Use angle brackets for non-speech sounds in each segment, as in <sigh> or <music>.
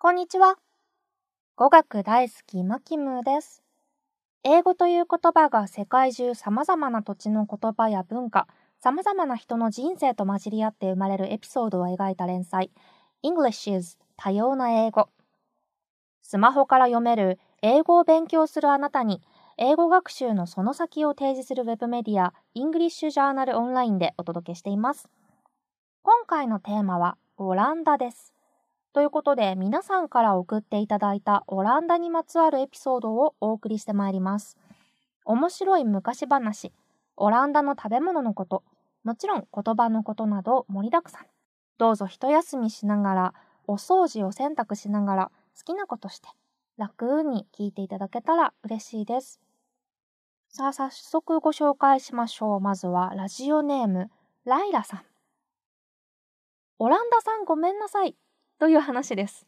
こんにちは。語学大好きマキムーです。英語という言葉が世界中様々な土地の言葉や文化、様々な人の人生と混じり合って生まれるエピソードを描いた連載、English is 多様な英語。スマホから読める英語を勉強するあなたに、英語学習のその先を提示するウェブメディア、English Journal Online でお届けしています。今回のテーマは、オランダです。ということで、皆さんから送っていただいたオランダにまつわるエピソードをお送りしてまいります。面白い昔話、オランダの食べ物のこと、もちろん言葉のことなど盛りだくさん。どうぞ一休みしながら、お掃除を洗濯しながら、好きなことして、楽に聞いていただけたら嬉しいです。さあ、早速ご紹介しましょう。まずは、ラジオネーム、ライラさん。オランダさんごめんなさい。という話です。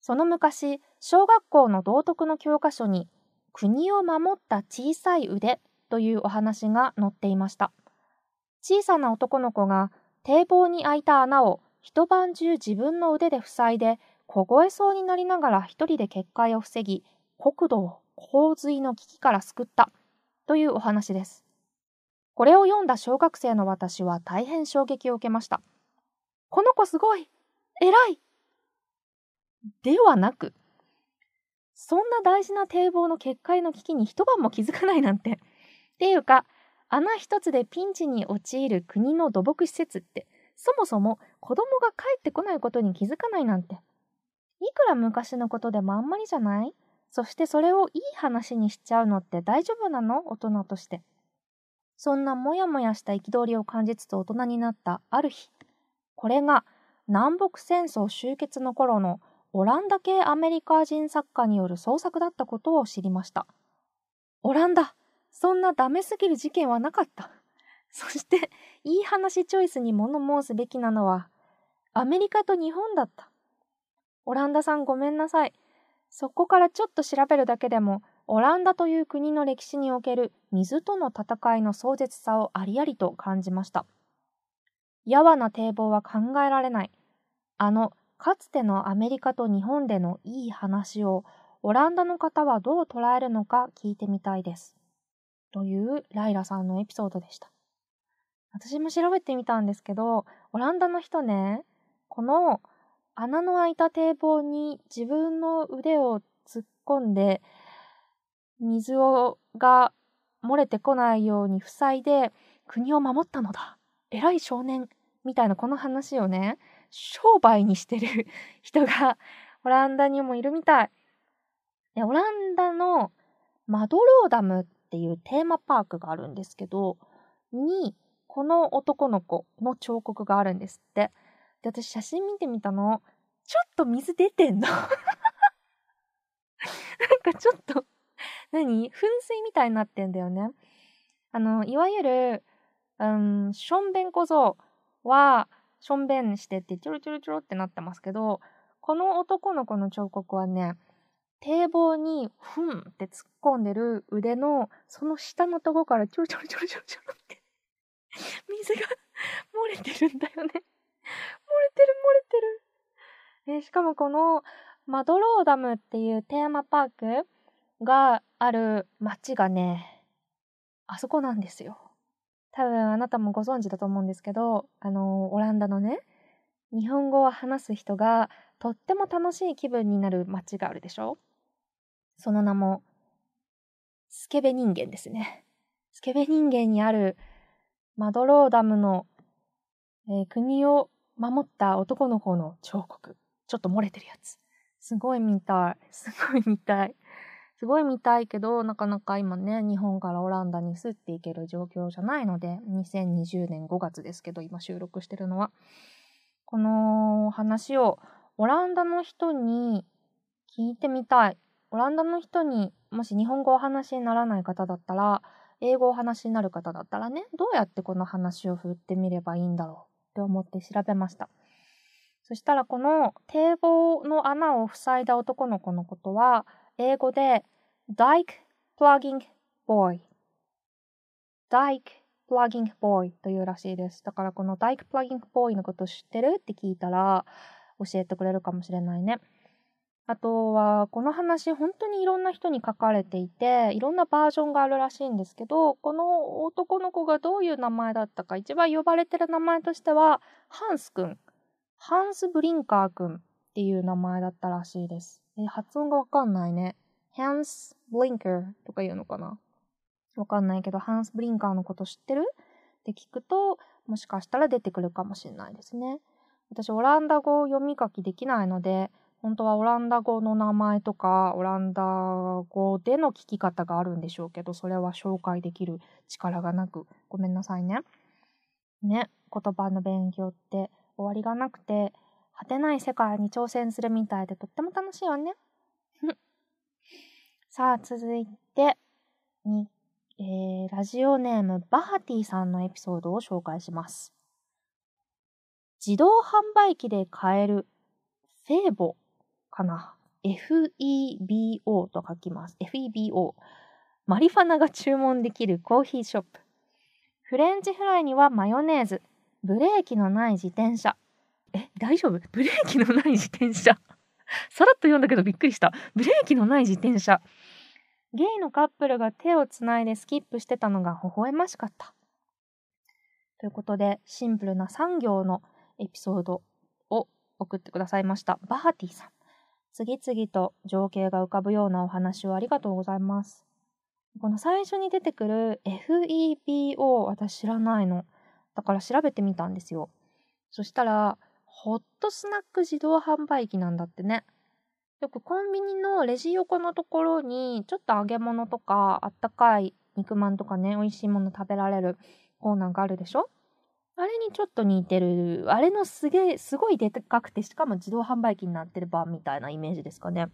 その昔、小学校の道徳の教科書に、国を守った小さい腕というお話が載っていました。小さな男の子が堤防に開いた穴を一晩中自分の腕で塞いで凍えそうになりながら一人で決壊を防ぎ、国土を洪水の危機から救ったというお話です。これを読んだ小学生の私は大変衝撃を受けました。この子すごい偉いではなく、そんな大事な堤防の決壊の危機に一晩も気づかないなんて。っていうか、穴一つでピンチに陥る国の土木施設って、そもそも子供が帰ってこないことに気づかないなんて。いくら昔のことでもあんまりじゃない？そしてそれをいい話にしちゃうのって大丈夫なの？大人として。そんなモヤモヤした憤りを感じつつ大人になったある日。これが南北戦争終結の頃のオランダ系アメリカ人作家による創作だったことを知りました。オランダそんなダメすぎる事件はなかった。<laughs> そして、いい話チョイスに物申すべきなのは、アメリカと日本だった。オランダさんごめんなさい。そこからちょっと調べるだけでも、オランダという国の歴史における水との戦いの壮絶さをありありと感じました。やわな堤防は考えられない。あの、かつてのアメリカと日本でのいい話を、オランダの方はどう捉えるのか聞いてみたいです。というライラさんのエピソードでした。私も調べてみたんですけど、オランダの人ね、この穴の開いた堤防に自分の腕を突っ込んで、水をが漏れてこないように塞いで国を守ったのだ。偉い少年みたいなこの話をね、商売にしてる <laughs> 人がオランダにもいるみたい。でオランダのマドローダムっていうテーマパークがあるんですけど、に、この男の子の彫刻があるんですって。で、私写真見てみたの。ちょっと水出てんの <laughs> なんかちょっと何？噴水みたいになってんだよね。あの、いわゆる、うん、しょんべん小僧は、しょんべんしててちょろちょろちょろってなってますけど、この男の子の彫刻はね、堤防にふんって突っ込んでる腕のその下のとこからちょろちょろちょろちょろちょろって水が漏れてるんだよね漏れてる漏れてる。えしかもこのマドローダムっていうテーマパークがある街がね、あそこなんですよ。多分あなたもご存知だと思うんですけど、あの、オランダのね、日本語を話す人がとっても楽しい気分になる街があるでしょ？その名も、スケベ人間ですね。スケベ人間にあるマドローダムの、えー、国を守った男の子の彫刻。ちょっと漏れてるやつ。すごい見たい。すごい見たい。すごい見たいけど、なかなか今ね、日本からオランダにすっていける状況じゃないので、2020年5月ですけど、今収録してるのは。この話をオランダの人に聞いてみたい。オランダの人にもし日本語をお話にならない方だったら、英語をお話になる方だったらね、どうやってこの話を振ってみればいいんだろうって思って調べました。そしたらこの堤防の穴を塞いだ男の子のことは、英語で Dike Plugging Boy Dike Plugging Boy というらしいです。だからこの Dike Plugging Boy のこと知ってるって聞いたら、教えてくれるかもしれないね。あとは、この話、本当にいろんな人に書かれていて、いろんなバージョンがあるらしいんですけど、この男の子がどういう名前だったか、一番呼ばれてる名前としては、ハンスくん。ハンス・ブリンカーくんっていう名前だったらしいです。え、発音がわかんないね。ハンス・ブリンカーとか言うのかな？わかんないけど、ハンス・ブリンカーのこと知ってる？って聞くと、もしかしたら出てくるかもしれないですね。私、オランダ語を読み書きできないので、本当はオランダ語の名前とか、オランダ語での聞き方があるんでしょうけど、それは紹介できる力がなく、ごめんなさいね。ね、言葉の勉強って終わりがなくて、果てない世界に挑戦するみたいでとっても楽しいよね。<laughs> さあ、続いて、に、えー、ラジオネームバハティさんのエピソードを紹介します。自動販売機で買えるフェーボかな？FEBO と書きます。FEBO。マリファナが注文できるコーヒーショップ。フレンチフライにはマヨネーズ。ブレーキのない自転車。え、大丈夫？ブレーキのない自転車。<laughs> さらっと読んだけどびっくりした。ブレーキのない自転車。ゲイのカップルが手をつないでスキップしてたのが微笑ましかった。ということで、シンプルな産業のエピソードを送ってくださいました。バハティさん。次々と情景が浮かぶようなお話をありがとうございます。この最初に出てくる FEBO 私知らないの。だから調べてみたんですよ。そしたら、ホットスナック自動販売機なんだってね。よくコンビニのレジ横のところに、ちょっと揚げ物とか、あったかい肉まんとかね、美味しいもの食べられるコーナーがあるでしょ？あれにちょっと似てる、あれのすげえ、すごいでかくて、しかも自動販売機になってる版みたいなイメージですかね。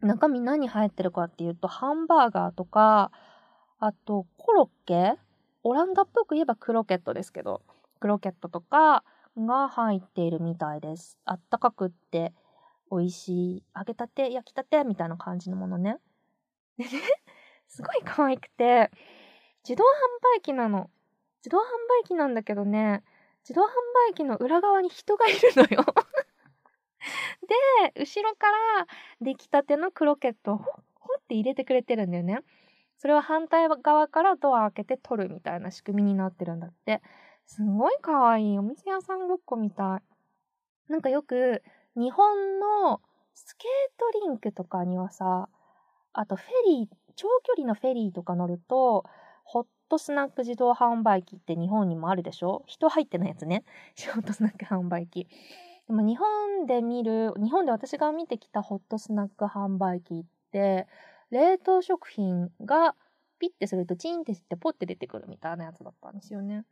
中身何入ってるかっていうと、ハンバーガーとか、あと、コロッケ？オランダっぽく言えばクロケットですけど、クロケットとかが入っているみたいです。あったかくって美味しい、揚げたて、焼きたてみたいな感じのものね。でね、すごい可愛くて、自動販売機なの。自動販売機なんだけどね、自動販売機の裏側に人がいるのよ <laughs> で、後ろから出来たてのクロケットをほほって入れてくれてるんだよね。それを反対側からドア開けて取るみたいな仕組みになってるんだって。すごい可愛い。お店屋さんごっこみたい。なんかよく、日本のスケートリンクとかにはさ、あとフェリー、長距離のフェリーとか乗ると、ホットスナック自動販売機って日本にもあるでしょ？人入ってないやつね。ショートスナック販売機。でも日本で見る、日本で私が見てきたホットスナック販売機って、冷凍食品がピッてするとチンってしてポッて出てくるみたいなやつだったんですよね。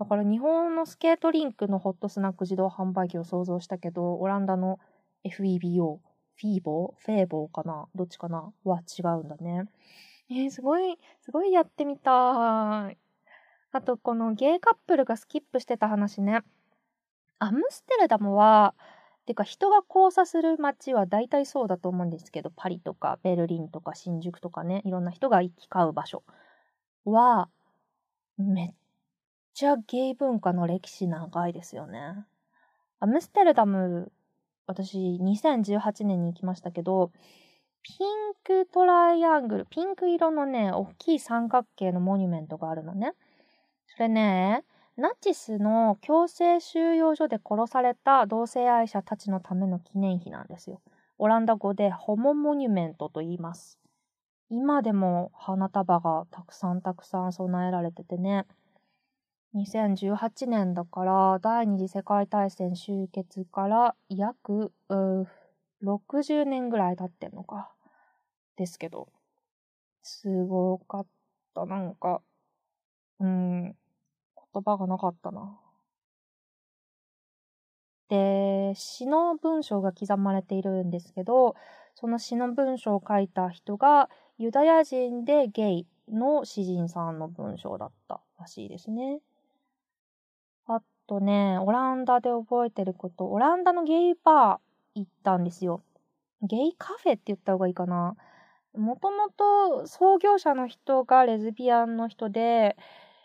だから日本のスケートリンクのホットスナック自動販売機を想像したけど、オランダの FEBO、フィーボーフェーボーかな？どっちかな？は違うんだね。えー、すごい、すごいやってみたい。あと、このゲイカップルがスキップしてた話ね。アムステルダムは、てか人が交差する街は大体そうだと思うんですけど、パリとかベルリンとか新宿とかね、いろんな人が行き交う場所は、めっちゃゲイ文化の歴史長いですよね。アムステルダム、私2018年に行きましたけど、ピンクトライアングル、ピンク色のね、大きい三角形のモニュメントがあるのね。それね、ナチスの強制収容所で殺された同性愛者たちのための記念碑なんですよ。オランダ語でホモモニュメントと言います。今でも花束がたくさんたくさん備えられててね。2018年だから第二次世界大戦終結から約60年ぐらい経ってんのか。ですけど。すごかった。なんか、うん、言葉がなかったな。で、詩の文章が刻まれているんですけど、その詩の文章を書いた人がユダヤ人でゲイの詩人さんの文章だったらしいですね。とね、オランダで覚えてること、オランダのゲイバー、行ったんですよ。ゲイカフェって言った方がいいかな。もともと創業者の人がレズビアンの人で、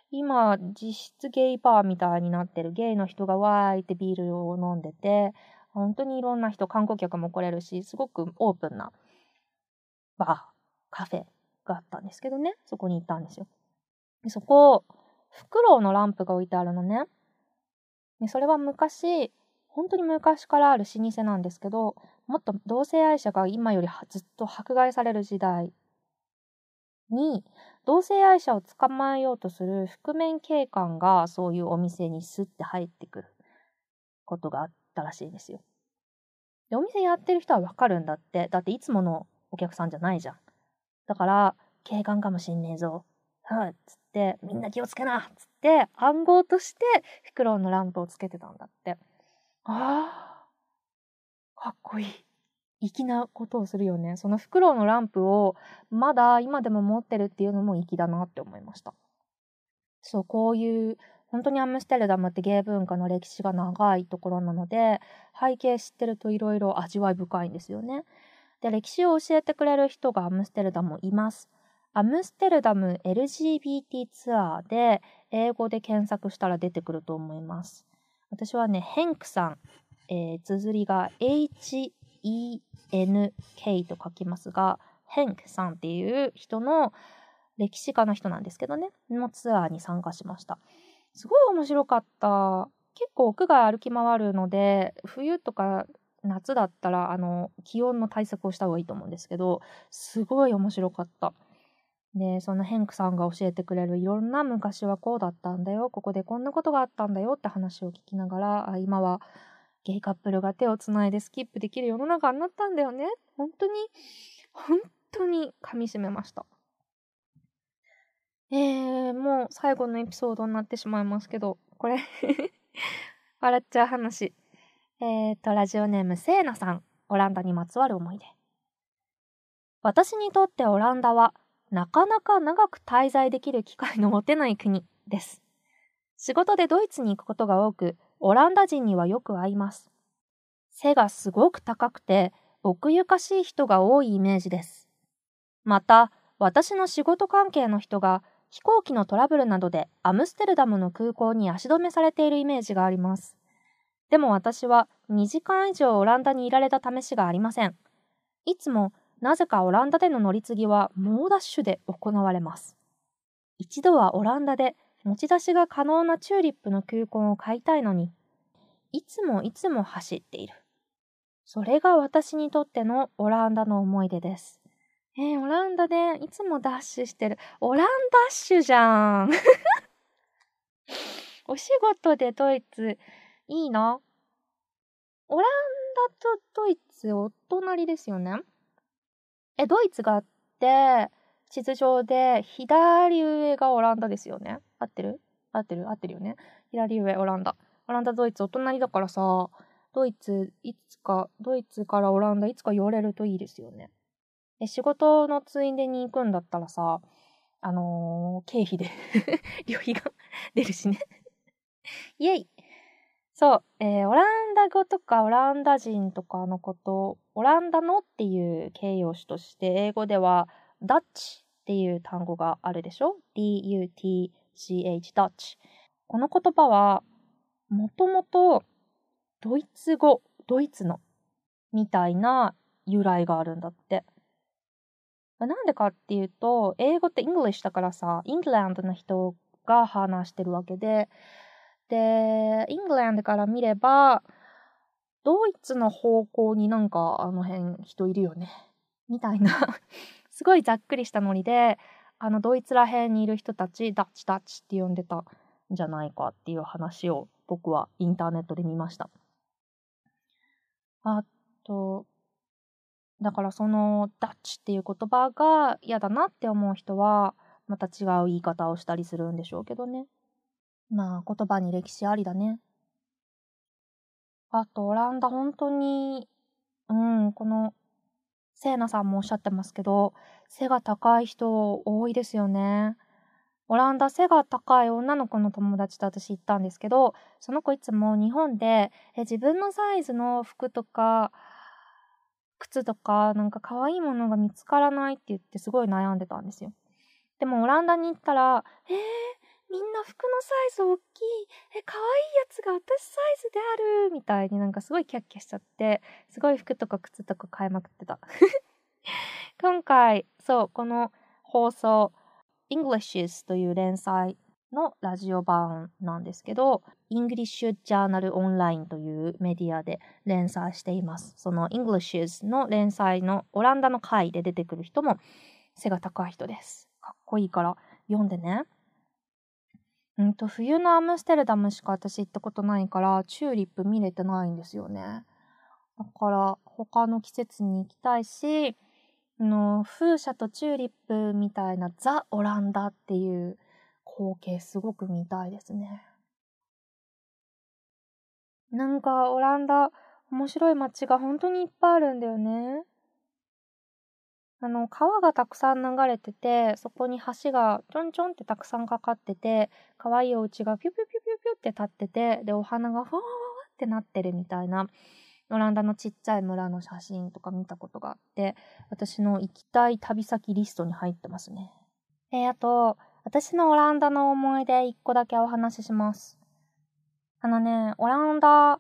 今実質ゲイバーみたいになってるゲイの人がわーいってビールを飲んでて、本当にいろんな人、観光客も来れるし、すごくオープンなバー、カフェがあったんですけどね、そこに行ったんですよ。でそこ、フクロウのランプが置いてあるのね。でそれは昔、本当に昔からある老舗なんですけど、もっと同性愛者が今よりずっと迫害される時代に、同性愛者を捕まえようとする覆面警官がそういうお店にスッて入ってくることがあったらしいんですよ。で、お店やってる人はわかるんだって。だっていつものお客さんじゃないじゃん。だから、警官かもしんねえぞ。はぁ、つって、みんな気をつけなつって、暗号として、フクロウのランプをつけてたんだって。ああ、かっこいい。粋なことをするよね。そのフクロウのランプをまだ今でも持ってるっていうのも粋だなって思いました。そう、こういう本当にアムステルダムってゲイ文化の歴史が長いところなので背景知ってるといろいろ味わい深いんですよね。で歴史を教えてくれる人がアムステルダムいます。アムステルダム LGBT ツアーで英語で検索したら出てくると思います。私はね、ヘンクさん、えー、綴りが H ENK と書きますが、ヘンクさんっていう人の歴史家の人なんですけどね、のツアーに参加しました。すごい面白かった。結構屋外歩き回るので、冬とか夏だったら、あの、気温の対策をした方がいいと思うんですけど、すごい面白かった。で、そのヘンクさんが教えてくれるいろんな昔はこうだったんだよ、ここでこんなことがあったんだよって話を聞きながら、あ今はゲイカップルが手をつないでスキップできる世の中になったんだよね。本当に、本当に噛み締めました。えー、もう最後のエピソードになってしまいますけど、これ <laughs> 笑っちゃう話。えーと、ラジオネームセーナさん、オランダにまつわる思い出。私にとってオランダは、なかなか長く滞在できる機会の持てない国です。仕事でドイツに行くことが多く、オランダ人にはよく会います。背がすごく高くて奥ゆかしい人が多いイメージです。また、私の仕事関係の人が飛行機のトラブルなどでアムステルダムの空港に足止めされているイメージがあります。でも私は2時間以上オランダにいられた試しがありません。いつもなぜかオランダでの乗り継ぎは猛ダッシュで行われます。一度はオランダで持ち出しが可能なチューリップの球根を買いたいのに、いつもいつも走っている。それが私にとってのオランダの思い出です。えー、オランダでいつもダッシュしてる。オランダッシュじゃん。<laughs> お仕事でドイツ、いいな。オランダとドイツお隣ですよね？え、ドイツがあって、地図上で左上がオランダですよね？合ってる？合ってる？合ってるよね？左上、オランダ。オランダ、ドイツ、お隣だからさ、ドイツ、いつか、ドイツからオランダ、いつか寄れるといいですよね。え、仕事のついでに行くんだったらさ、あのー、経費で <laughs> 旅費が出るしねイェイそう、えー、オランダ語とかオランダ人とかのこと、オランダのっていう形容詞として、英語では、ダッチっていう単語があるでしょ ?D-U-T CH Dutch。この言葉は、もともとドイツ語、ドイツのみたいな由来があるんだって。なんでかっていうと、英語って English だからさ、イングランドの人が話してるわけで、で、イングランドから見れば、ドイツの方向になんかあの辺人いるよね。みたいな <laughs> すごいざっくりしたノリで、あのドイツら辺にいる人たちダッチダッチって呼んでたんじゃないかっていう話を僕はインターネットで見ました。あと、だからそのダッチっていう言葉が嫌だなって思う人はまた違う言い方をしたりするんでしょうけどね。まあ言葉に歴史ありだね。あとオランダ本当に、うん、このセイナさんもおっしゃってますけど、背が高い人多いですよね。オランダ背が高い女の子の友達と私行ったんですけど、その子いつも日本でえ自分のサイズの服とか、靴とか、なんか可愛いものが見つからないって言ってすごい悩んでたんですよ。でもオランダに行ったら、えー、みんな服のサイズ大きい。え、可愛いやつが私サイズであるみたいになんかすごいキャッキャしちゃって、すごい服とか靴とか買いまくってた。<laughs> 今回、そう、この放送、Englishes という連載のラジオ版なんですけど、English Journal Online というメディアで連載しています。その Englishes の連載のオランダの回で出てくる人も背が高い人です。かっこいいから読んでね。うんと、冬のアムステルダムしか私行ったことないから、チューリップ見れてないんですよね。だから、他の季節に行きたいし、の風車とチューリップみたいなザ・オランダっていう光景すごく見たいですね。なんかオランダ面白い街が本当にいっぱいあるんだよね。あの、川がたくさん流れてて、そこに橋がちょんちょんってたくさんかかってて、可愛いお家がピュピュピュピュピュって立ってて、で、お花がふわわわってなってるみたいな、オランダのちっちゃい村の写真とか見たことがあって、私の行きたい旅先リストに入ってますね。えー、あと、私のオランダの思い出一個だけお話しします。あのね、オランダ、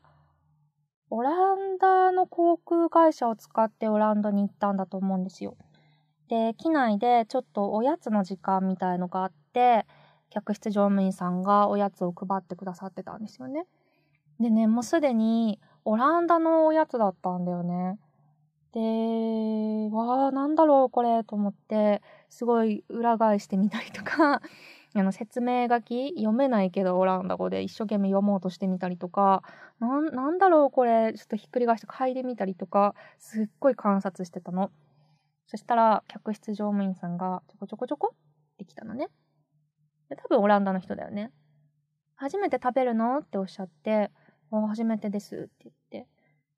オランダの航空会社を使ってオランダに行ったんだと思うんですよ。で、機内でちょっとおやつの時間みたいのがあって、客室乗務員さんがおやつを配ってくださってたんですよね。でね、もうすでにオランダのおやつだったんだよね。で、わあ、なんだろうこれと思って、すごい裏返してみたりとか、あの説明書き読めないけどオランダ語で一生懸命読もうとしてみたりとか、なんだろうこれ、ちょっとひっくり返して嗅いでみたりとか、すっごい観察してたの。そしたら、客室乗務員さんがちょこちょこちょこって来たのね。で多分オランダの人だよね。初めて食べるのっておっしゃって、初めてですって言って。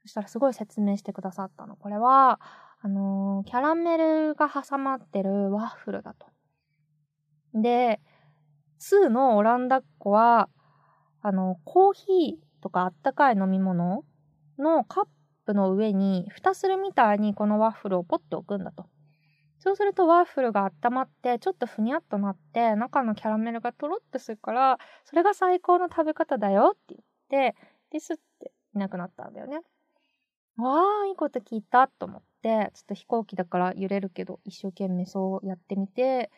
そしたらすごい説明してくださったの。これは、あのー、キャラメルが挟まってるワッフルだと。で、2のオランダっ子は、あの、コーヒーとかあったかい飲み物のカップの上に、蓋するみたいにこのワッフルをポッて置くんだと。そうするとワッフルが温まって、ちょっとふにゃっとなって、中のキャラメルがとろっとするから、それが最高の食べ方だよって言って、ですっていなくなったんだよね。わあ、いいこと聞いたと思って、ちょっと飛行機だから揺れるけど、一生懸命そうやってみて、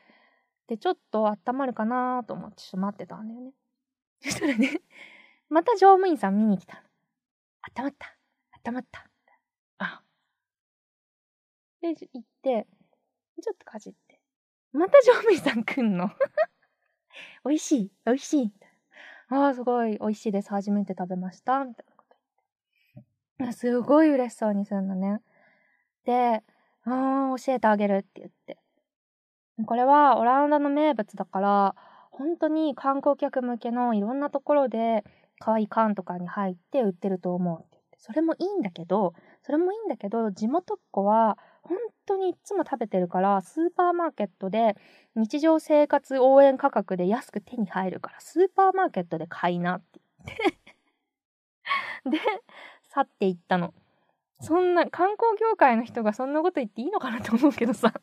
で、ちょっと温まるかなと思ってちょっと待ってたんだよね。<laughs> そしたらね、また乗務員さん見に来たの。温まった。温まった。あ。で、行って、ちょっとかじって。また乗務員さん来んの？<laughs> 美味しい美味しいああ、すごい美味しいです。初めて食べました。みたいなこと言って。すごい嬉しそうにするのね。で、ああ、教えてあげるって言って。これはオランダの名物だから、本当に観光客向けのいろんなところで可愛い缶とかに入って売ってると思う。それもいいんだけど、それもいいんだけど、地元っ子は本当にいつも食べてるから、スーパーマーケットで日常生活応援価格で安く手に入るから、スーパーマーケットで買いなって言って <laughs> で、去っていったの。そんな、観光業界の人がそんなこと言っていいのかなと思うけどさ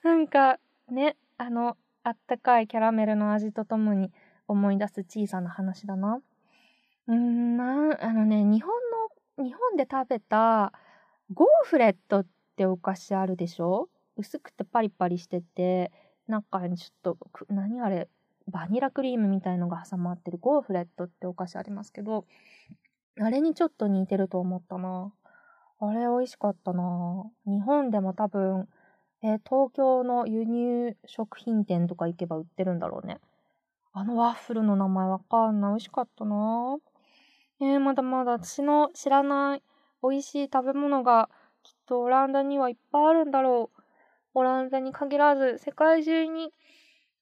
<laughs> なんか、ね、あの、あったかいキャラメルの味とともに思い出す小さな話だな。うーん、なあのね、日本の、日本で食べたゴーフレットってお菓子あるでしょ？薄くてパリパリしてて、中にちょっと、何あれ、バニラクリームみたいのが挟まってるゴーフレットってお菓子ありますけど、あれにちょっと似てると思ったな。あれ美味しかったな。日本でも多分、えー、東京の輸入食品店とか行けば売ってるんだろうね。あのワッフルの名前わかんない。美味しかったなえー、まだまだ私の知らない美味しい食べ物がきっとオランダにはいっぱいあるんだろう。オランダに限らず世界中に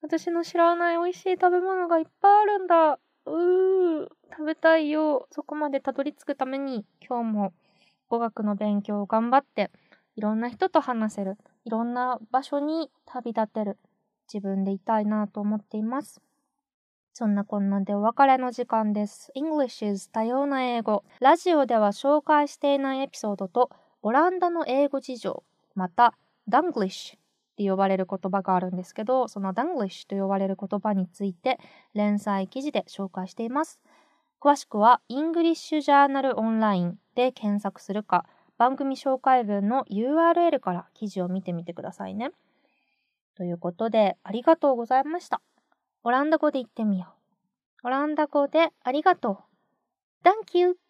私の知らない美味しい食べ物がいっぱいあるんだ。うー、食べたいよ。そこまでたどり着くために今日も語学の勉強を頑張っていろんな人と話せる。いろんな場所に旅立てる。自分でいたいなと思っています。そんなこんなでお別れの時間です。English is 多様な英語。ラジオでは紹介していないエピソードとオランダの英語事情、また Danglish って呼ばれる言葉があるんですけど、その Danglish と呼ばれる言葉について連載記事で紹介しています。詳しくは English Journal Online で検索するか、番組紹介文の URL から記事を見てみてくださいね。ということで、ありがとうございました。オランダ語で言ってみよう。オランダ語でありがとう。Thank you!